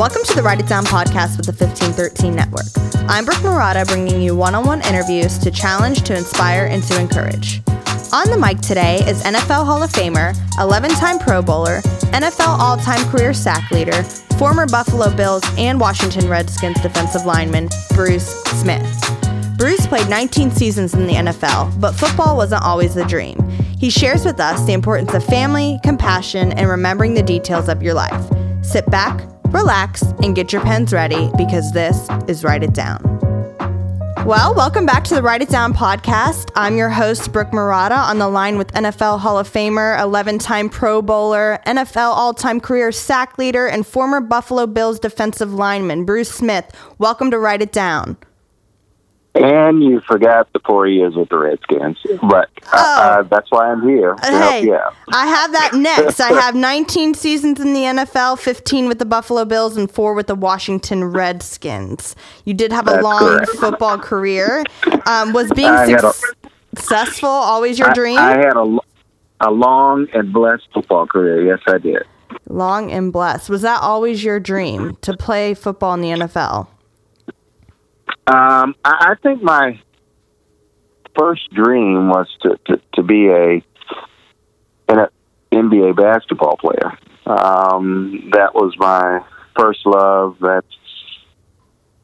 Welcome to the Write It Down podcast with the 1513 Network. I'm Brooke Murata, bringing you one on one interviews to challenge, to inspire, and to encourage. On the mic today is NFL Hall of Famer, 11 time Pro Bowler, NFL all time career sack leader, former Buffalo Bills and Washington Redskins defensive lineman, Bruce Smith. Bruce played 19 seasons in the NFL, but football wasn't always the dream. He shares with us the importance of family, compassion, and remembering the details of your life. Sit back, relax, and get your pens ready because this is Write It Down. Well, welcome back to the Write It Down podcast. I'm your host, Brooke Murata, on the line with NFL Hall of Famer, 11 time Pro Bowler, NFL all time career sack leader, and former Buffalo Bills defensive lineman, Bruce Smith. Welcome to Write It Down. And you forgot the four years with the Redskins, but uh, Oh. uh, that's why I'm here. help Hey. I have that next. I have 19 seasons in the NFL, 15 with the Buffalo Bills, and four with the Washington Redskins. You did have a That's long correct. football career. Um, was being had a- successful always your I- dream? I, had a, a long and blessed football career. Yes, I did. long and blessed. Was that always your dream to play football in the NFL? Um, I, I think my first dream was to, to, to be a an NBA basketball player. Um, that was my first love. That's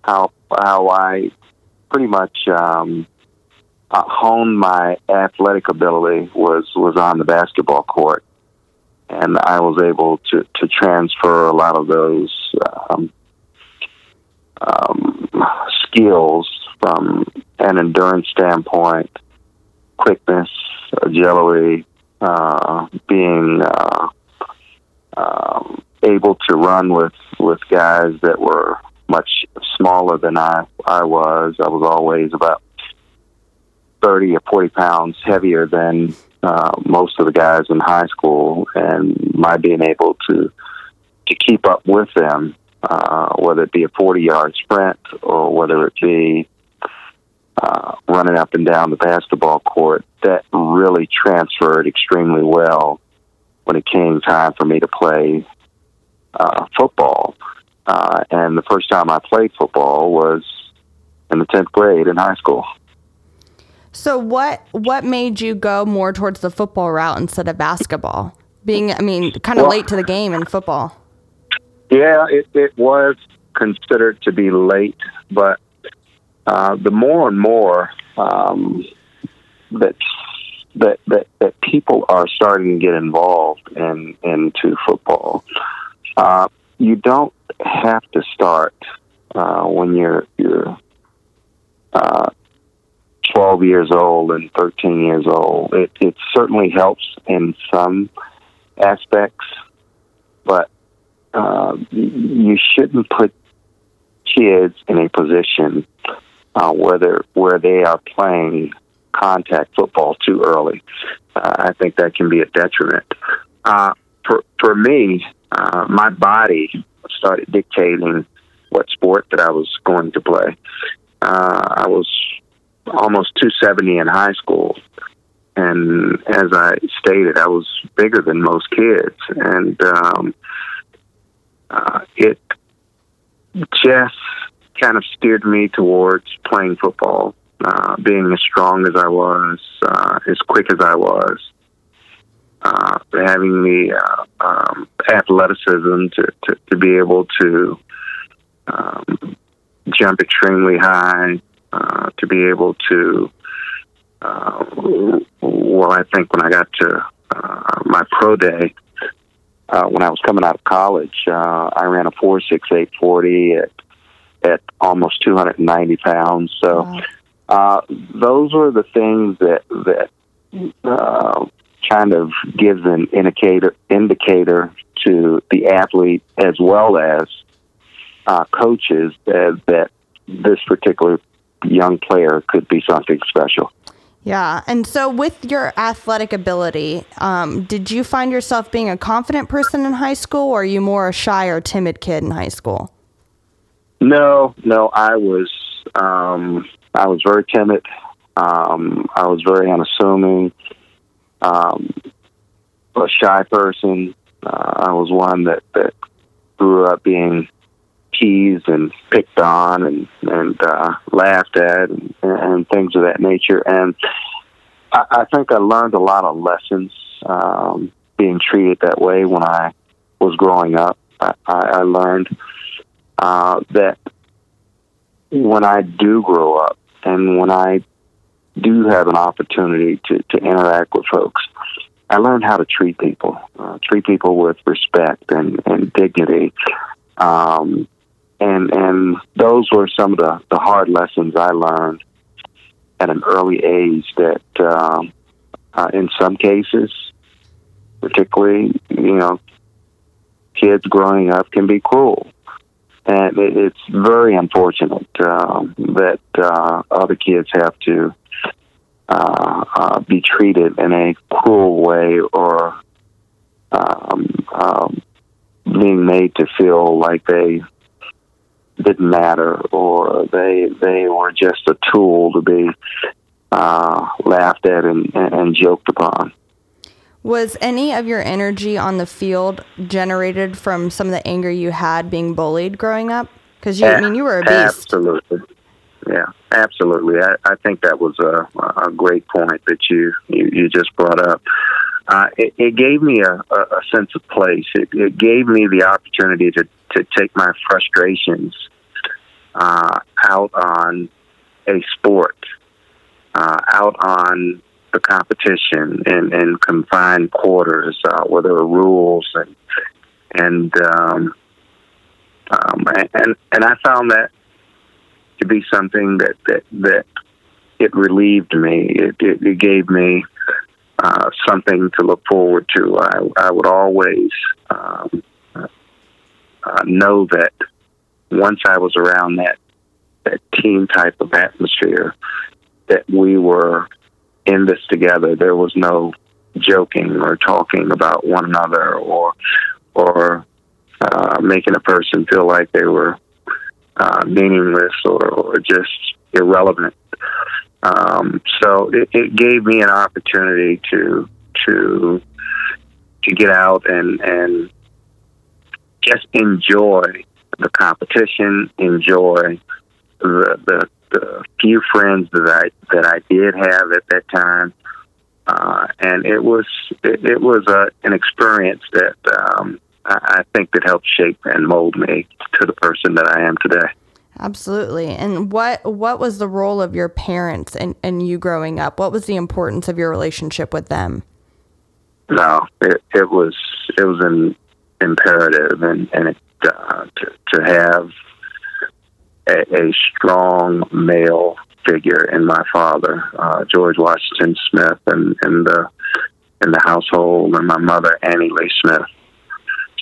how how I pretty much um, uh, honed my athletic ability was was on the basketball court, and I was able to to transfer a lot of those um, um, skills from an endurance standpoint, quickness, agility, uh, being uh, um, able to run with with guys that were much smaller than I I was. I was always about thirty or forty pounds heavier than uh, most of the guys in high school, and my being able to to keep up with them, uh, whether it be a forty yard sprint or whether it be uh, running up and down the basketball court, that really transferred extremely well when it came time for me to play uh, football. Uh, and the first time I played football was in the tenth grade in high school. So what what made you go more towards the football route instead of basketball? Being, I mean, kind of Well- late to the game in football. Yeah, it, it was considered to be late, but uh, the more and more um, that that that that people are starting to get involved in into football, uh, you don't have to start uh, when you're you're uh, twelve years old and thirteen years old. It it certainly helps in some aspects, but uh, you shouldn't put kids in a position uh, where they're, where they are playing contact football too early. Uh, I think that can be a detriment. Uh, for for me, uh, my body started dictating what sport that I was going to play. Uh, I was almost 270 in high school, and as I stated, I was bigger than most kids, and um, uh, it just kind of steered me towards playing football, uh, being as strong as I was, uh, as quick as I was, uh, having the uh, um, athleticism to, to, to be able to um, jump extremely high, uh, to be able to. Uh, well, I think when I got to uh, my pro day, uh, when I was coming out of college, uh, I ran a four six eight forty at at almost two hundred and ninety pounds. So Wow. uh, those were the things that that uh, kind of gives an indicator indicator to the athlete as well as uh, coaches that that this particular young player could be something special. Yeah. And so, with your athletic ability, um, did you find yourself being a confident person in high school, or are you more a shy or timid kid in high school? No, no, I was um, I was very timid. Um, I was very unassuming. Um, a shy person. Uh, I was one that, that grew up being teased and picked on and and uh, laughed at and, and things of that nature. And I, I think I learned a lot of lessons um, being treated that way when I was growing up. I, I learned uh, that when I do grow up and when I do have an opportunity to, to interact with folks, I learned how to treat people, uh, treat people with respect and, and dignity. Um, and and those were some of the, the hard lessons I learned at an early age that um, uh, in some cases, particularly, you know, kids growing up can be cruel. And it, it's very unfortunate um, that uh, other kids have to uh, uh, be treated in a cruel way or um, um, being made to feel like they didn't matter or they they were just a tool to be uh, laughed at and, and joked upon. Was any of your energy on the field generated from some of the anger you had being bullied growing up? Because you, I mean, you were a beast. Absolutely. Yeah, absolutely. I, I think that was a, a great point that you, you, you just brought up. Uh, it, it gave me a, a sense of place. It, it gave me the opportunity to, to take my frustrations uh, out on a sport, uh, out on the competition in, in confined quarters uh, where there were rules and and um, um, and and I found that to be something that that that it relieved me. It it, it gave me uh, something to look forward to. I I would always um, uh, know that once I was around that that team type of atmosphere, that we were in this together. There was no joking or talking about one another or or uh, making a person feel like they were uh, meaningless or, or just irrelevant. Um, so it, it gave me an opportunity to to to get out and and just enjoy the competition, enjoy the, the the few friends that I that I did have at that time, uh, and it was it, it was a, an experience that um, I, I think that helped shape and mold me to the person that I am today. Absolutely. And what what was the role of your parents and, and you growing up? What was the importance of your relationship with them? No, it, it was it was an imperative, and and it, uh, to to have a, a strong male figure in my father, uh, George Washington Smith, and in the in the household, and my mother Annie Lee Smith.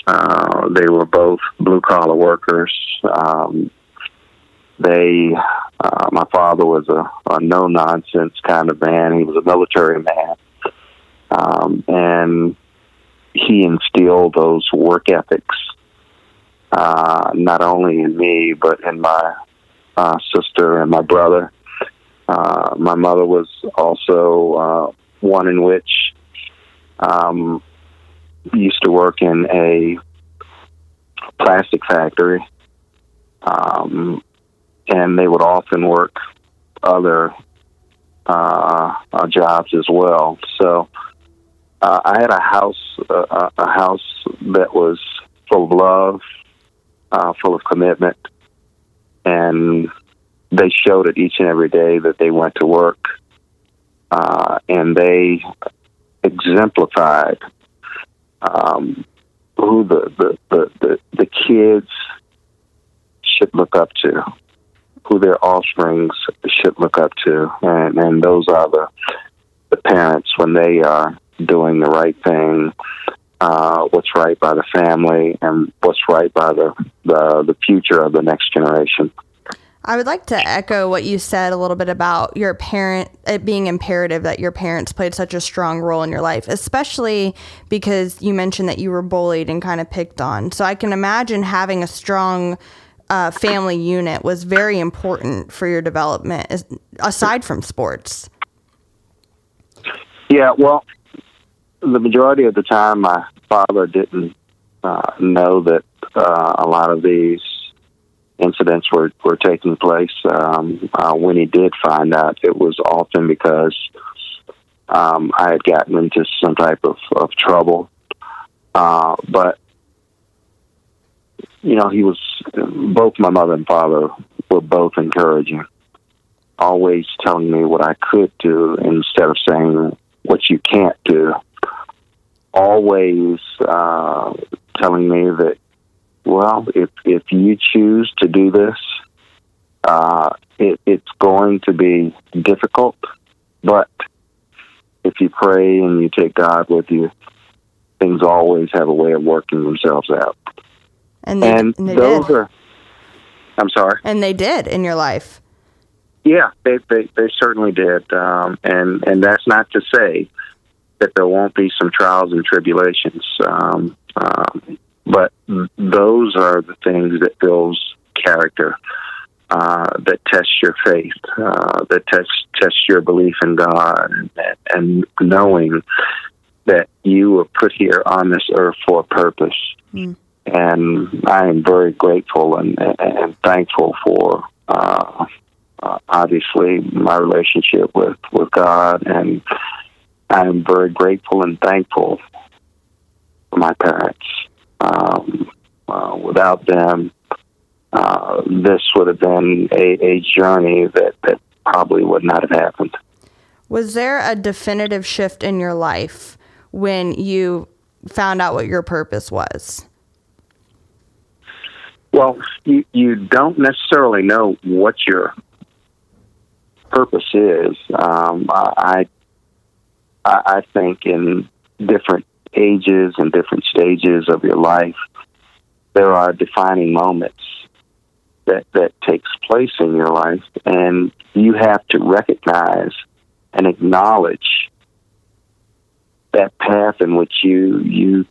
Uh, they were both blue collar workers. Um, they, uh, my father was a, a no nonsense kind of man. He was a military man, um, and he instilled those work ethics uh, not only in me but in my uh, sister and my brother. Uh, my mother was also uh, one in which um, used to work in a plastic factory, um, and they would often work other uh, uh, jobs as well. So uh, I had a house, uh, a house that was full of love, uh, full of commitment, and they showed it each and every day that they went to work, uh, and they exemplified um, who the, the, the, the, the kids should look up to, who their offsprings should look up to, and, and those are the, the parents when they are doing the right thing uh, what's right by the family and what's right by the, the, the future of the next generation. I would like to echo what you said a little bit about your parent, it being imperative that your parents played such a strong role in your life, especially because you mentioned that you were bullied and kind of picked on. So I can imagine having a strong uh, family unit was very important for your development, aside from sports. Yeah, well, the majority of the time, my father didn't uh, know that uh, a lot of these incidents were, were taking place. Um, uh, when he did find out, it was often because um, I had gotten into some type of, of trouble. Uh, but, you know, he was, both my mother and father were both encouraging, always telling me what I could do instead of saying what you can't do. Always uh, telling me that well, if if you choose to do this, uh, it, it's going to be difficult, but if you pray and you take God with you, things always have a way of working themselves out. And, they, and, and they those did. are. I'm sorry. And they did in your life. Yeah, they they, they certainly did, um, and and that's not to say that there won't be some trials and tribulations. Um, um, but those are the things that builds character, uh, that test your faith, uh, that test test your belief in God, and, and knowing that you were put here on this earth for a purpose. Mm. And I am very grateful and, and thankful for uh, uh, obviously my relationship with, with God, and I'm very grateful and thankful for my parents. Um, uh, without them, uh, this would have been a, a journey that, that probably would not have happened. Was there a definitive shift in your life when you found out what your purpose was? Well, you, you don't necessarily know what your purpose is. Um, I, I I think in different ages and different stages of your life, there are defining moments that that takes place in your life, and you have to recognize and acknowledge that path in which you you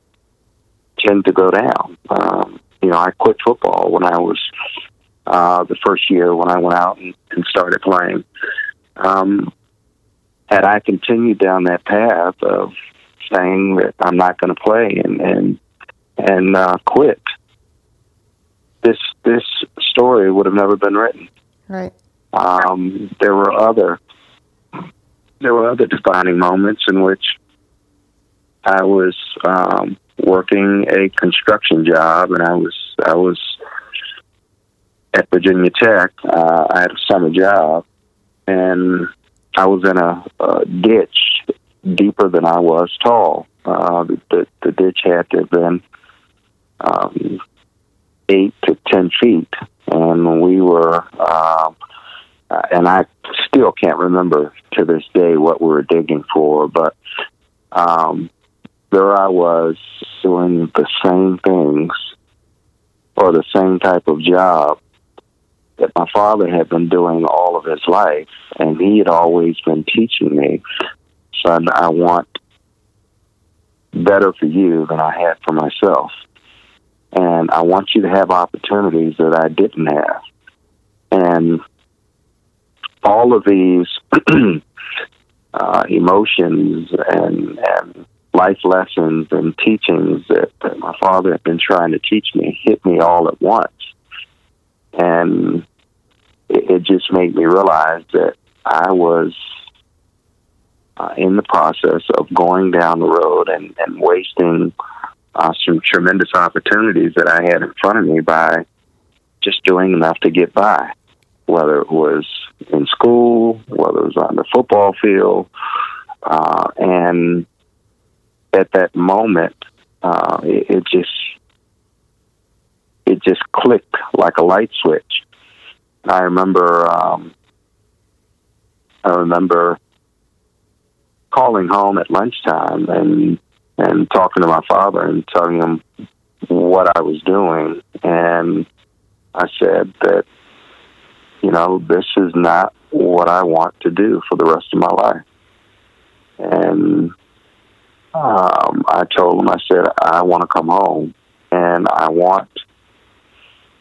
tend to go down. Um, you know, I quit football when I was uh, the first year when I went out and, and started playing. Um, had I continued down that path of saying that I'm not going to play and and and uh, quit, this this story would have never been written. Right. Um, there were other there were other defining moments in which I was um, working a construction job, and I was I was at Virginia Tech. Uh, I had a summer job, and I was in a, a ditch deeper than I was tall. Uh, the, the, ditch had to have been um, eight to ten feet, and we were, um, uh, and I still can't remember to this day what we were digging for, but um, there I was doing the same things or the same type of job that my father had been doing all of his life, and he had always been teaching me son, I want better for you than I had for myself. And I want you to have opportunities that I didn't have. And all of these uh, emotions and, and life lessons and teachings that, that my father had been trying to teach me hit me all at once. And it, it just made me realize that I was uh, in the process of going down the road and, and wasting uh, some tremendous opportunities that I had in front of me by just doing enough to get by, whether it was in school, whether it was on the football field. Uh, and at that moment, uh, it, it just it just clicked like a light switch. I remember um, I remember calling home at lunchtime and and talking to my father and telling him what I was doing, and I said that you know this is not what I want to do for the rest of my life, and um, I told him I said I want to come home and I want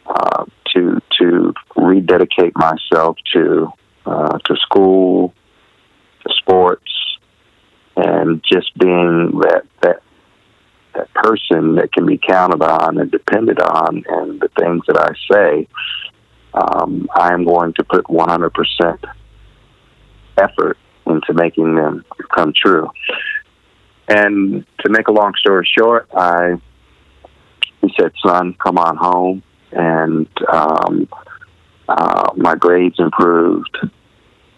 uh, to to rededicate myself to uh, to school, to sports, and just being that that that person that can be counted on and depended on, and the things that I say um, I am going to put 100% effort into making them come true. And to make a long story short, I he said, "Son, come on home." And um, uh, my grades improved.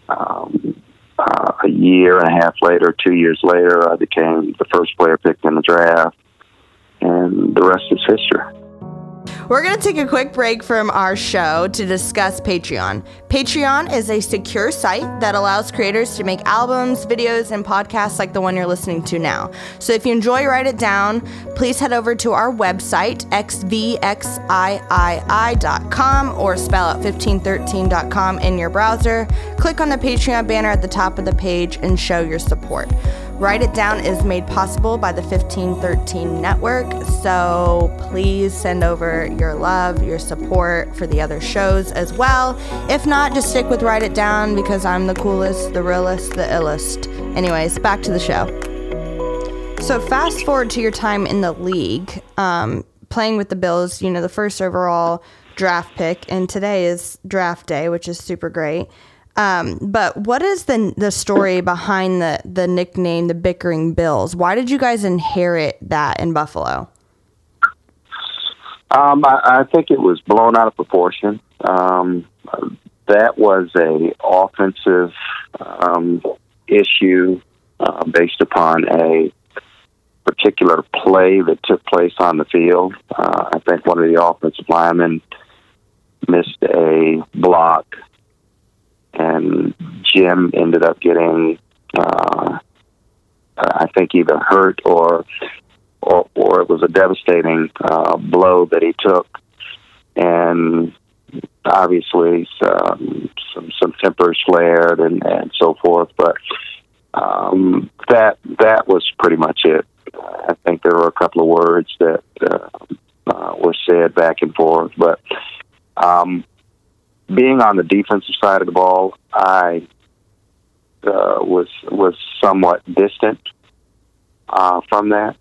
Um, uh, a year and a half later, two years later, I became the first player picked in the draft, and the rest is history. We're going to take a quick break from our show to discuss Patreon. Patreon is a secure site that allows creators to make albums, videos, and podcasts like the one you're listening to now. So if you enjoy Write It Down, please head over to our website, xvxii.com, or spell out 1513.com in your browser. Click on the Patreon banner at the top of the page and show your support. Write It Down is made possible by the 1513 Network, so please send over your love, your support for the other shows as well. If not, just stick with Write It Down because I'm the coolest, the realest, the illest. Anyways, back to the show. So, fast forward to your time in the league, um, playing with the Bills, you know, the first overall draft pick, and today is draft day, which is super great. Um, but what is the the story behind the the nickname the Bickering Bills? Why did you guys inherit that in Buffalo? Um, I, I think it was blown out of proportion. Um, that was a offensive um, issue uh, based upon a particular play that took place on the field. Uh, I think one of the offensive linemen missed a block and Jim ended up getting, uh, I think, either hurt or or, or it was a devastating uh, blow that he took, and obviously some some, some tempers flared and, and so forth. But um, that that was pretty much it. I think there were a couple of words that uh, uh, were said back and forth, but um, being on the defensive side of the ball, I uh, was was somewhat distant uh, from that.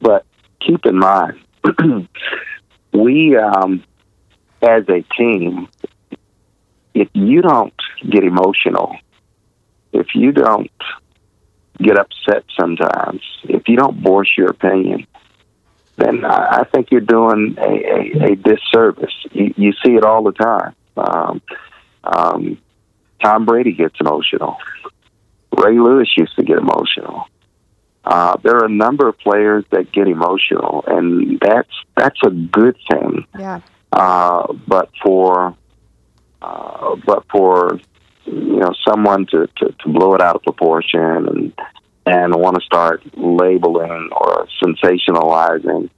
But keep in mind, we um, as a team, if you don't get emotional, if you don't get upset sometimes, if you don't voice your opinion, then I, think you're doing a, a, a disservice. You, you see it all the time. Um, um, Tom Brady gets emotional. Ray Lewis used to get emotional. Uh, there are a number of players that get emotional, and that's that's a good thing. Yeah. Uh, but for uh, but for you know someone to, to, to blow it out of proportion and and want to start labeling or sensationalizing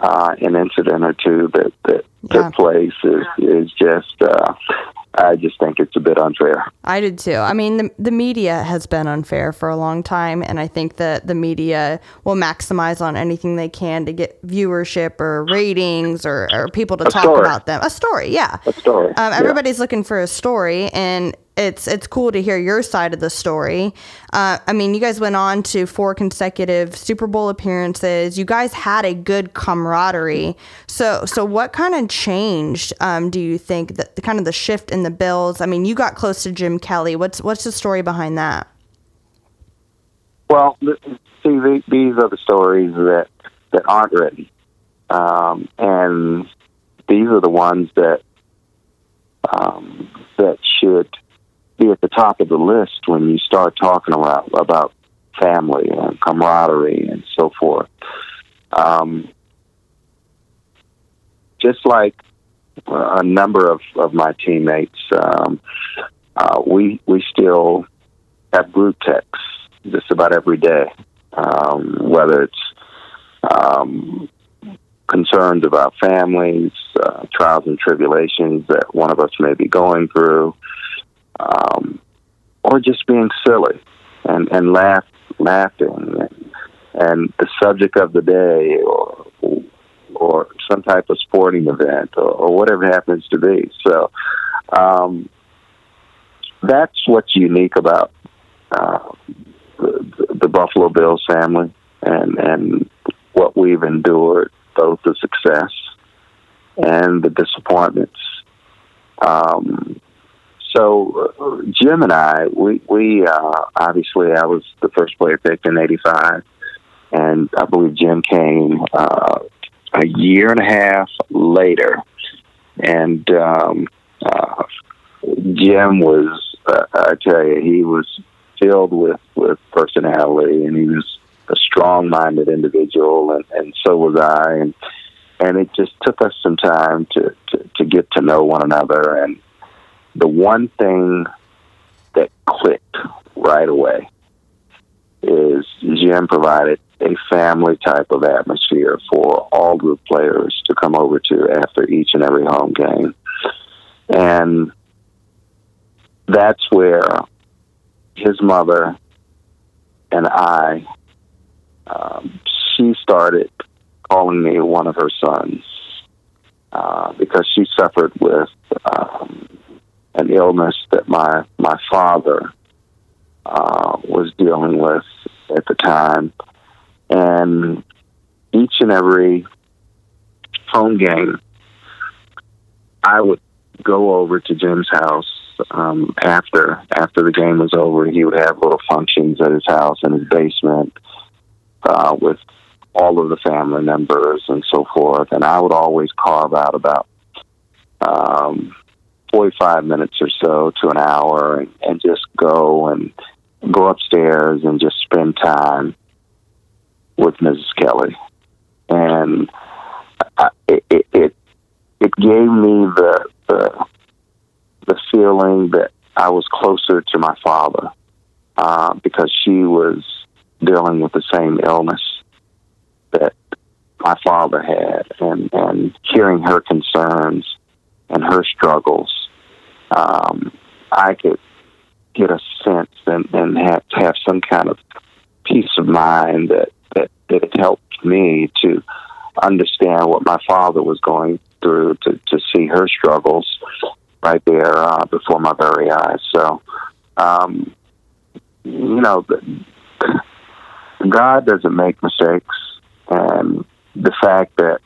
uh, an incident or two that, that yeah. took place is, is just, uh, I just think it's a bit unfair. I did too. I mean, the, the media has been unfair for a long time, and I think that the media will maximize on anything they can to get viewership or ratings or, or people to a talk story. about them. A story, yeah. A story. Um, everybody's yeah. looking for a story, and it's it's cool to hear your side of the story. Uh, I mean, you guys went on to four consecutive Super Bowl appearances. You guys had a good camaraderie. So so what kind of changed? Um, do you think that the kind of the shift in the Bills? I mean, you got close to Jim Kelly. What's what's the story behind that? Well, see, these are the stories that that aren't written, um, and these are the ones that um, that should be at the top of the list when you start talking about about family and camaraderie and so forth. Um, just like a number of, of my teammates, um, uh, we we still have group texts just about every day, um, whether it's um, concerns about families, uh, trials and tribulations that one of us may be going through, um, or just being silly and and laugh laughing and, and the subject of the day or or some type of sporting event or, or whatever it happens to be. So um, that's what's unique about uh, the, the Buffalo Bills family and and what we've endured, both the success and the disappointments Um, so uh, Jim and I, we we uh, obviously I was the first player picked in '85, and I believe Jim came uh, a year and a half later, and um, uh, Jim was uh, I tell you he was filled with with personality, and he was a strong-minded individual, and, and so was I, and and it just took us some time to, to to get to know one another, and the one thing that clicked right away is Jim provided a family type of atmosphere for all group players to come over to after each and every home game. And that's where his mother and I, um, she started calling me one of her sons uh, because she suffered with um, an illness that my my father uh, was dealing with at the time, and each and every home game, I would go over to Jim's house um, after after the game was over. He would have little functions at his house in his basement uh, with all of the family members and so forth, and I would always carve out about um, 45 minutes or so to an hour and, and just go and go upstairs and just spend time with Mrs. Kelly. And I, it, it, it gave me the, the, the feeling that I was closer to my father uh, because she was dealing with the same illness that my father had and, and hearing her concerns and her struggles um, I could get a sense and, and have have some kind of peace of mind that, that, that it helped me to understand what my father was going through to, to see her struggles right there uh, before my very eyes. So, um, you know, God doesn't make mistakes. And the fact that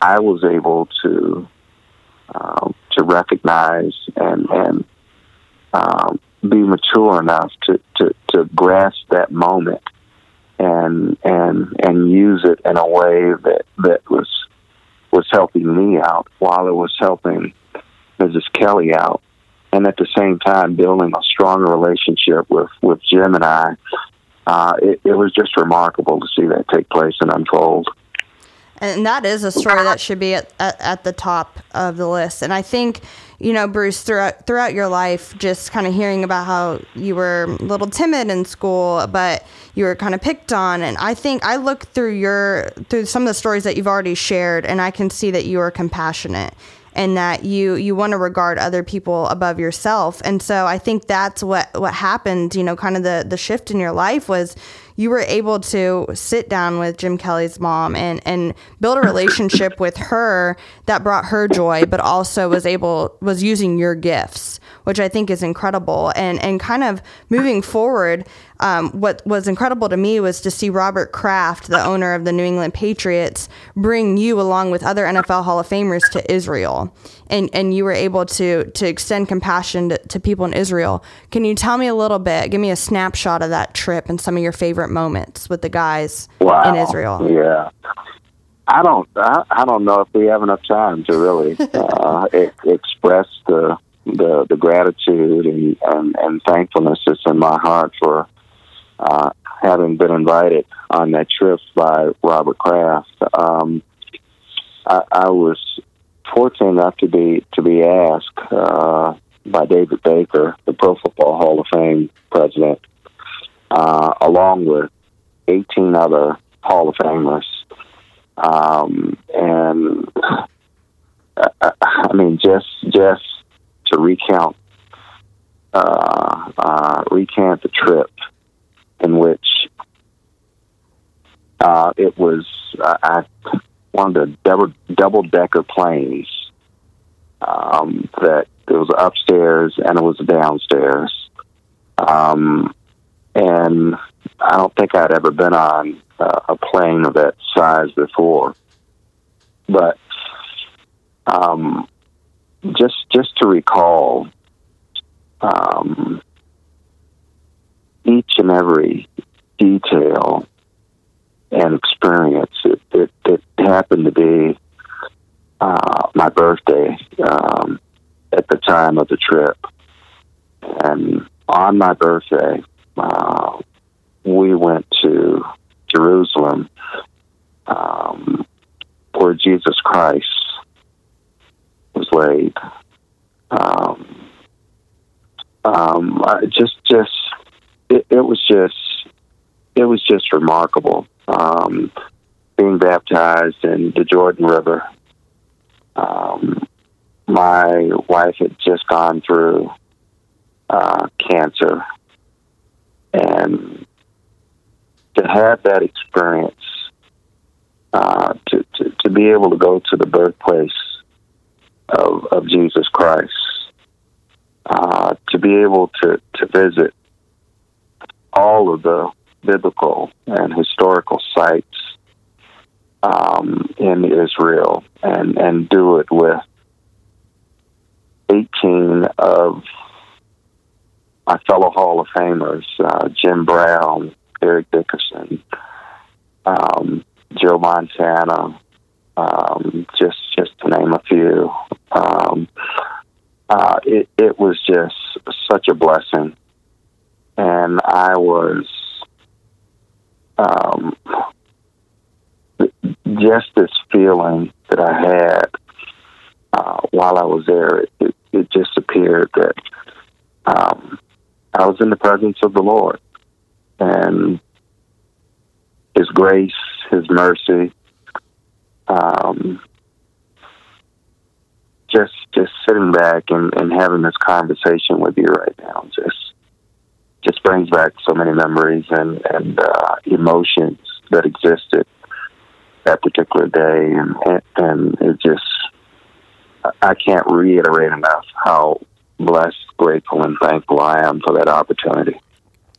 I was able to um, to recognize and and um, be mature enough to, to, to grasp that moment and and and use it in a way that that was was helping me out while it was helping Mrs. Kelly out, and at the same time building a stronger relationship with with Jim and I. Uh, it, it was just remarkable to see that take place and unfold and that is a story that should be at, at, at, the top of the list. And i think you know bruce throughout throughout your life just kind of hearing about how you were a little timid in school but you were kind of picked on. And i think i look through your through some of the stories that you've already shared and i can see that you are compassionate and that you you want to regard other people above yourself. And so i think that's what what happened you know kind of the the shift in your life was you were able to sit down with Jim Kelly's mom and and build a relationship with her that brought her joy, but also was able was using your gifts, which I think is incredible. And and kind of moving forward, um, what was incredible to me was to see Robert Kraft, the owner of the New England Patriots, bring you along with other NFL Hall of Famers to Israel, and and you were able to to extend compassion to, to people in Israel. Can you tell me a little bit? Give me a snapshot of that trip and some of your favorite moments with the guys wow. in Israel. Yeah. I don't. I, I don't know if we have enough time to really uh, express the the the gratitude and, and and thankfulness that's in my heart for uh, having been invited on that trip by Robert Kraft. Um, I, I was fortunate enough to be to be asked uh, by David Baker, the Pro Football Hall of Fame president, uh, along with 18 other Hall of Famers. Um, and uh, I mean, just just to recount uh, uh, recount the trip in which uh, it was uh, I, one of the double double decker planes um, that it was upstairs and it was downstairs. Um, and I don't think I'd ever been on uh, a plane of that size before. But um, just just to recall um, each and every detail and experience. that, it happened to be uh, my birthday um, at the time of the trip. And on my birthday, uh, we went to Jerusalem, um, where Jesus Christ was laid. Um, um, just, just, it, it, was just, it was just remarkable. Um, being baptized in the Jordan River. Um, my wife had just gone through uh, cancer, and to have that experience, uh, to, to, to be able to go to the birthplace of, of Jesus Christ, uh, to be able to, to visit all of the biblical and historical sites um, in Israel and, and do it with 18 of my fellow Hall of Famers, uh, Jim Brown, Eric Dickerson, um, Joe Montana, um, just just to name a few. Um, uh, it, it was just such a blessing, and I was um, just this feeling that I had uh, while I was there. It, it just appeared that um, I was in the presence of the Lord and His grace, His mercy. Um, just just sitting back and, and having this conversation with you right now just just brings back so many memories and and uh, emotions that existed that particular day and and, and it just I can't reiterate enough how blessed, grateful, and thankful I am for that opportunity.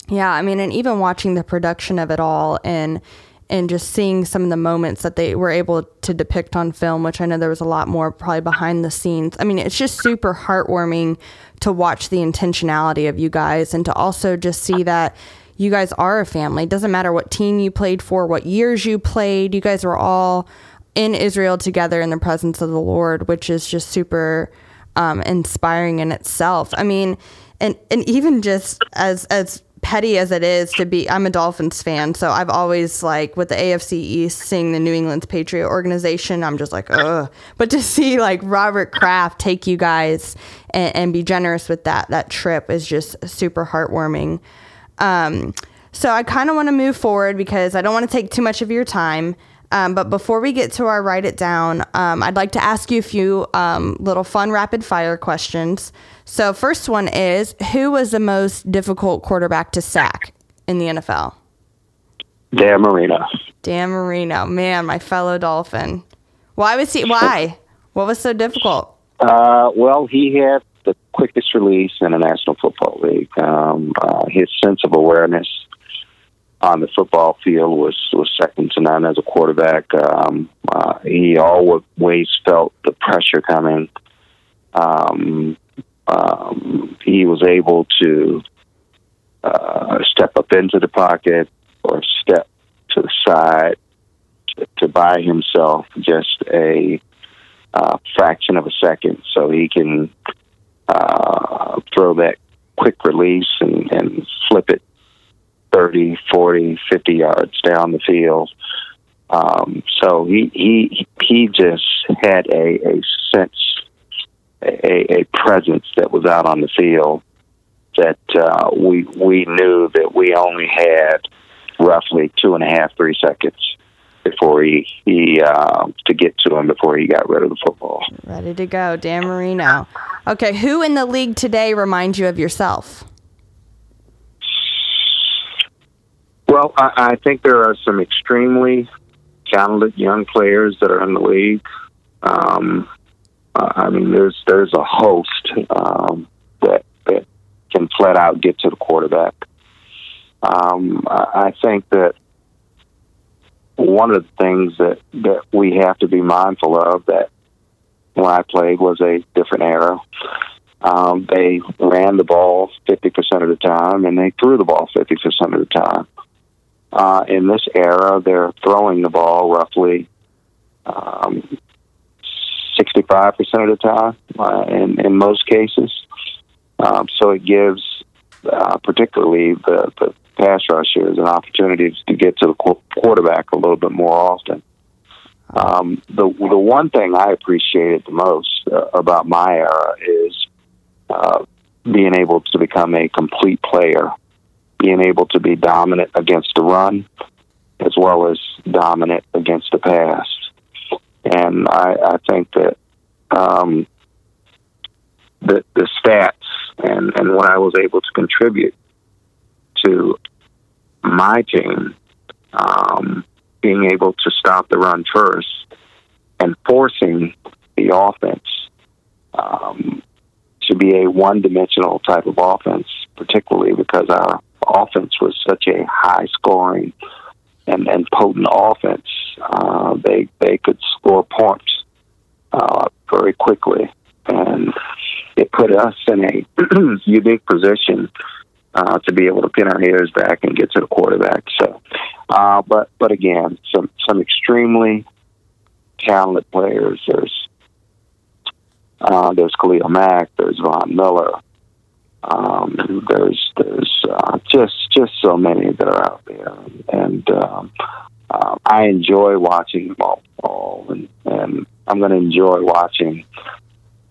Yeah, I mean, and even watching the production of it all and and just seeing some of the moments that they were able to depict on film, which I know there was a lot more probably behind the scenes. I mean, it's just super heartwarming to watch the intentionality of you guys and to also just see that you guys are a family. It doesn't matter what team you played for, what years you played, you guys were all in Israel together in the presence of the Lord, which is just super um, inspiring in itself. I mean, and and even just as as petty as it is to be I'm a Dolphins fan, so I've always like with the AFC East seeing the New England's Patriot organization, I'm just like, ugh. But to see like Robert Kraft take you guys and, and be generous with that that trip is just super heartwarming. Um, so I kind of want to move forward because I don't want to take too much of your time. Um, but before we get to our write it down, um, I'd like to ask you a few um, little fun rapid fire questions. So, first one is Who was the most difficult quarterback to sack in the NFL? Dan Marino. Dan Marino. Man, my fellow Dolphin. Why was he? Why? What was so difficult? Uh, well, he had the quickest release in the National Football League. Um, uh, his sense of awareness on the football field was was second to none as a quarterback. Um, uh, he always felt the pressure coming. Um, um, he was able to uh, step up into the pocket or step to the side to, to buy himself just a uh, fraction of a second so he can uh, throw that quick release and, and flip it 30, 40, 50 yards down the field. Um, so he he he just had a, a sense, a, a presence that was out on the field that uh, we we knew that we only had roughly two and a half, three seconds before he he uh, to get to him before he got rid of the football. Ready to go, Dan Marino. Okay, who in the league today reminds you of yourself? Well, I, I think there are some extremely talented young players that are in the league. Um, I mean, there's there's a host um, that that can flat out get to the quarterback. Um, I think that one of the things that that we have to be mindful of that when I played was a different era. Um, they ran the ball 50% of the time, and they threw the ball 50% of the time. Uh, in this era, they're throwing the ball roughly um, 65% of the time uh, in, in most cases. Um, so it gives, uh, particularly the, the pass rushers, an opportunity to get to the quarterback a little bit more often. Um, the the one thing I appreciated the most uh, about my era is uh, being able to become a complete player, being able to be dominant against the run, as well as dominant against the pass. And I, I think that um, the the stats and and what I was able to contribute to my team, um, being able to stop the run first and forcing the offense um, to be a one dimensional type of offense, particularly because our offense was such a high scoring and, and potent offense. Uh, they they could score points uh, very quickly, and it put us in a unique position uh, to be able to pin our ears back and get to the quarterback. So, uh, but but again, some some extremely talented players. There's uh, there's Khalil Mack. There's Von Miller. Um, there's there's uh, just just so many that are out there, and um, uh, I enjoy watching them and, and I'm going to enjoy watching.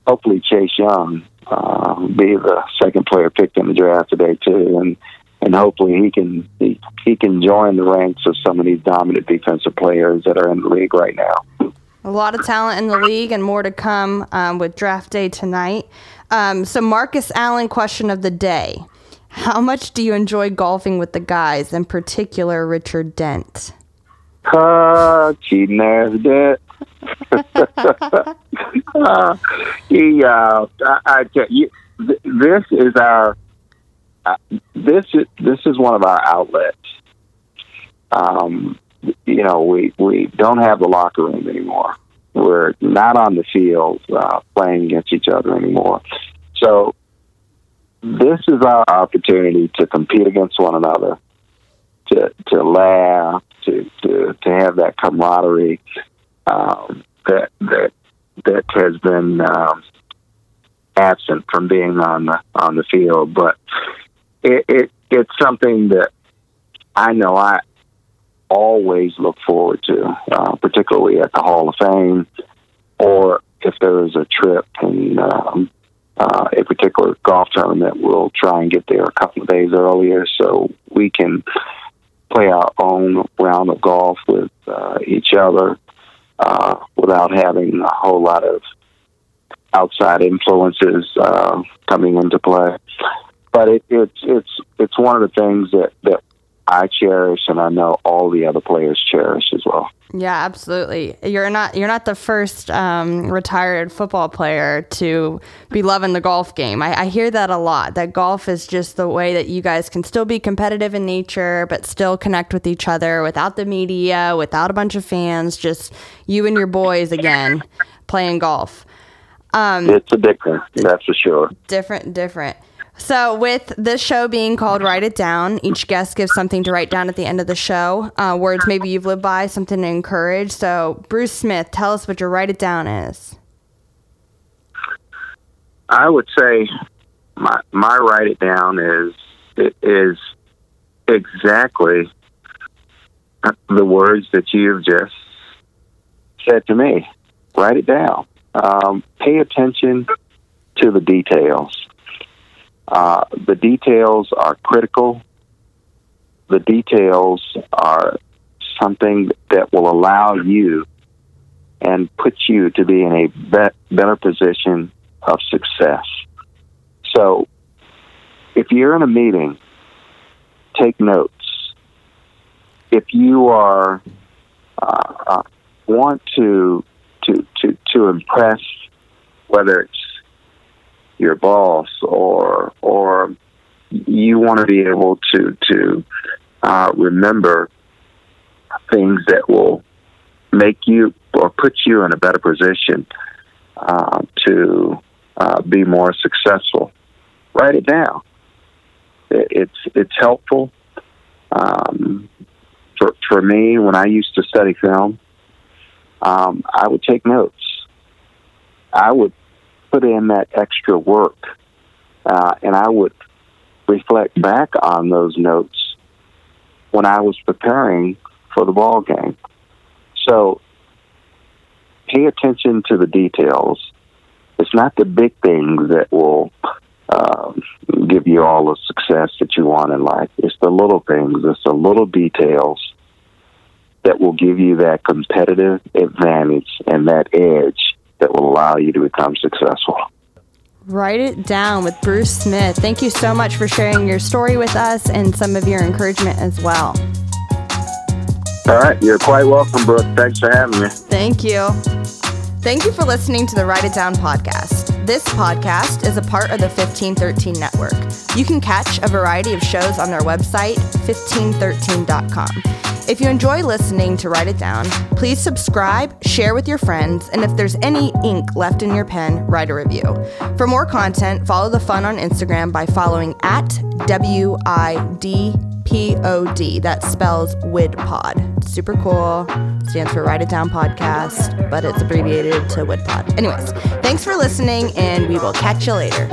Hopefully, Chase Young uh, be the second player picked in the draft today too, and and hopefully he can he, he can join the ranks of some of these dominant defensive players that are in the league right now. A lot of talent in the league, and more to come um, with draft day tonight. Um, so, Marcus Allen, question of the day: How much do you enjoy golfing with the guys, in particular Richard Dent? Ass Dent. uh, he, uh, I, I tell you, this is our, uh, this is this is one of our outlets. Um, you know, we we don't have the locker room anymore. We're not on the field uh, playing against each other anymore. So this is our opportunity to compete against one another, to to laugh, to to to have that camaraderie um, that that that has been um, absent from being on the on the field. But it, it it's something that I know I always look forward to, uh, particularly at the Hall of Fame, or if there is a trip and um, uh, a particular golf tournament, we'll try and get there a couple of days earlier so we can play our own round of golf with uh, each other uh, without having a whole lot of outside influences uh, coming into play. But it, it's it's it's one of the things that that I cherish, and I know all the other players cherish as well. Yeah, absolutely. You're not you're not the first um, retired football player to be loving the golf game. I, I, hear that a lot. That golf is just the way that you guys can still be competitive in nature, but still connect with each other without the media, without a bunch of fans. Just you and your boys again playing golf. Um, it's addicting, that's for sure. Different, different. So, with this show being called Write It Down, each guest gives something to write down at the end of the show. Uh, words maybe you've lived by, something to encourage. So, Bruce Smith, tell us what your Write It Down is. I would say my my Write It Down is it is exactly the words that you've just said to me. Write it down. Um, pay attention to the details uh, the details are critical. The details are something that will allow you and put you to be in a be- better position of success. So, if you're in a meeting, take notes. If you are uh, uh want to to to to impress, whether it's your boss or or you want to be able to to uh, remember things that will make you or put you in a better position uh, to uh, be more successful. Write it down. It, it's it's helpful. Um, for for me, when I used to study film, um, I would take notes. I would put in that extra work, uh, and I would reflect back on those notes when I was preparing for the ball game. So pay attention to the details. It's not the big things that will uh, give you all the success that you want in life. It's the little things, it's the little details that will give you that competitive advantage and that edge that will allow you to become successful. Write it down with Bruce Smith. Thank you so much for sharing your story with us and some of your encouragement as well. All right, you're quite welcome, Brooke. Thanks for having me. Thank you. Thank you for listening to the Write It Down podcast. This podcast is a part of the 1513 network. You can catch a variety of shows on their website, 1513.com. If you enjoy listening to Write It Down, please subscribe, share with your friends, and if there's any ink left in your pen, write a review. For more content, follow the fun on Instagram by following at W I D P O D. That spells WIDPod. Super cool. Stands for Write It Down Podcast, but it's abbreviated to WIDPod. Anyways, thanks for listening, and we will catch you later.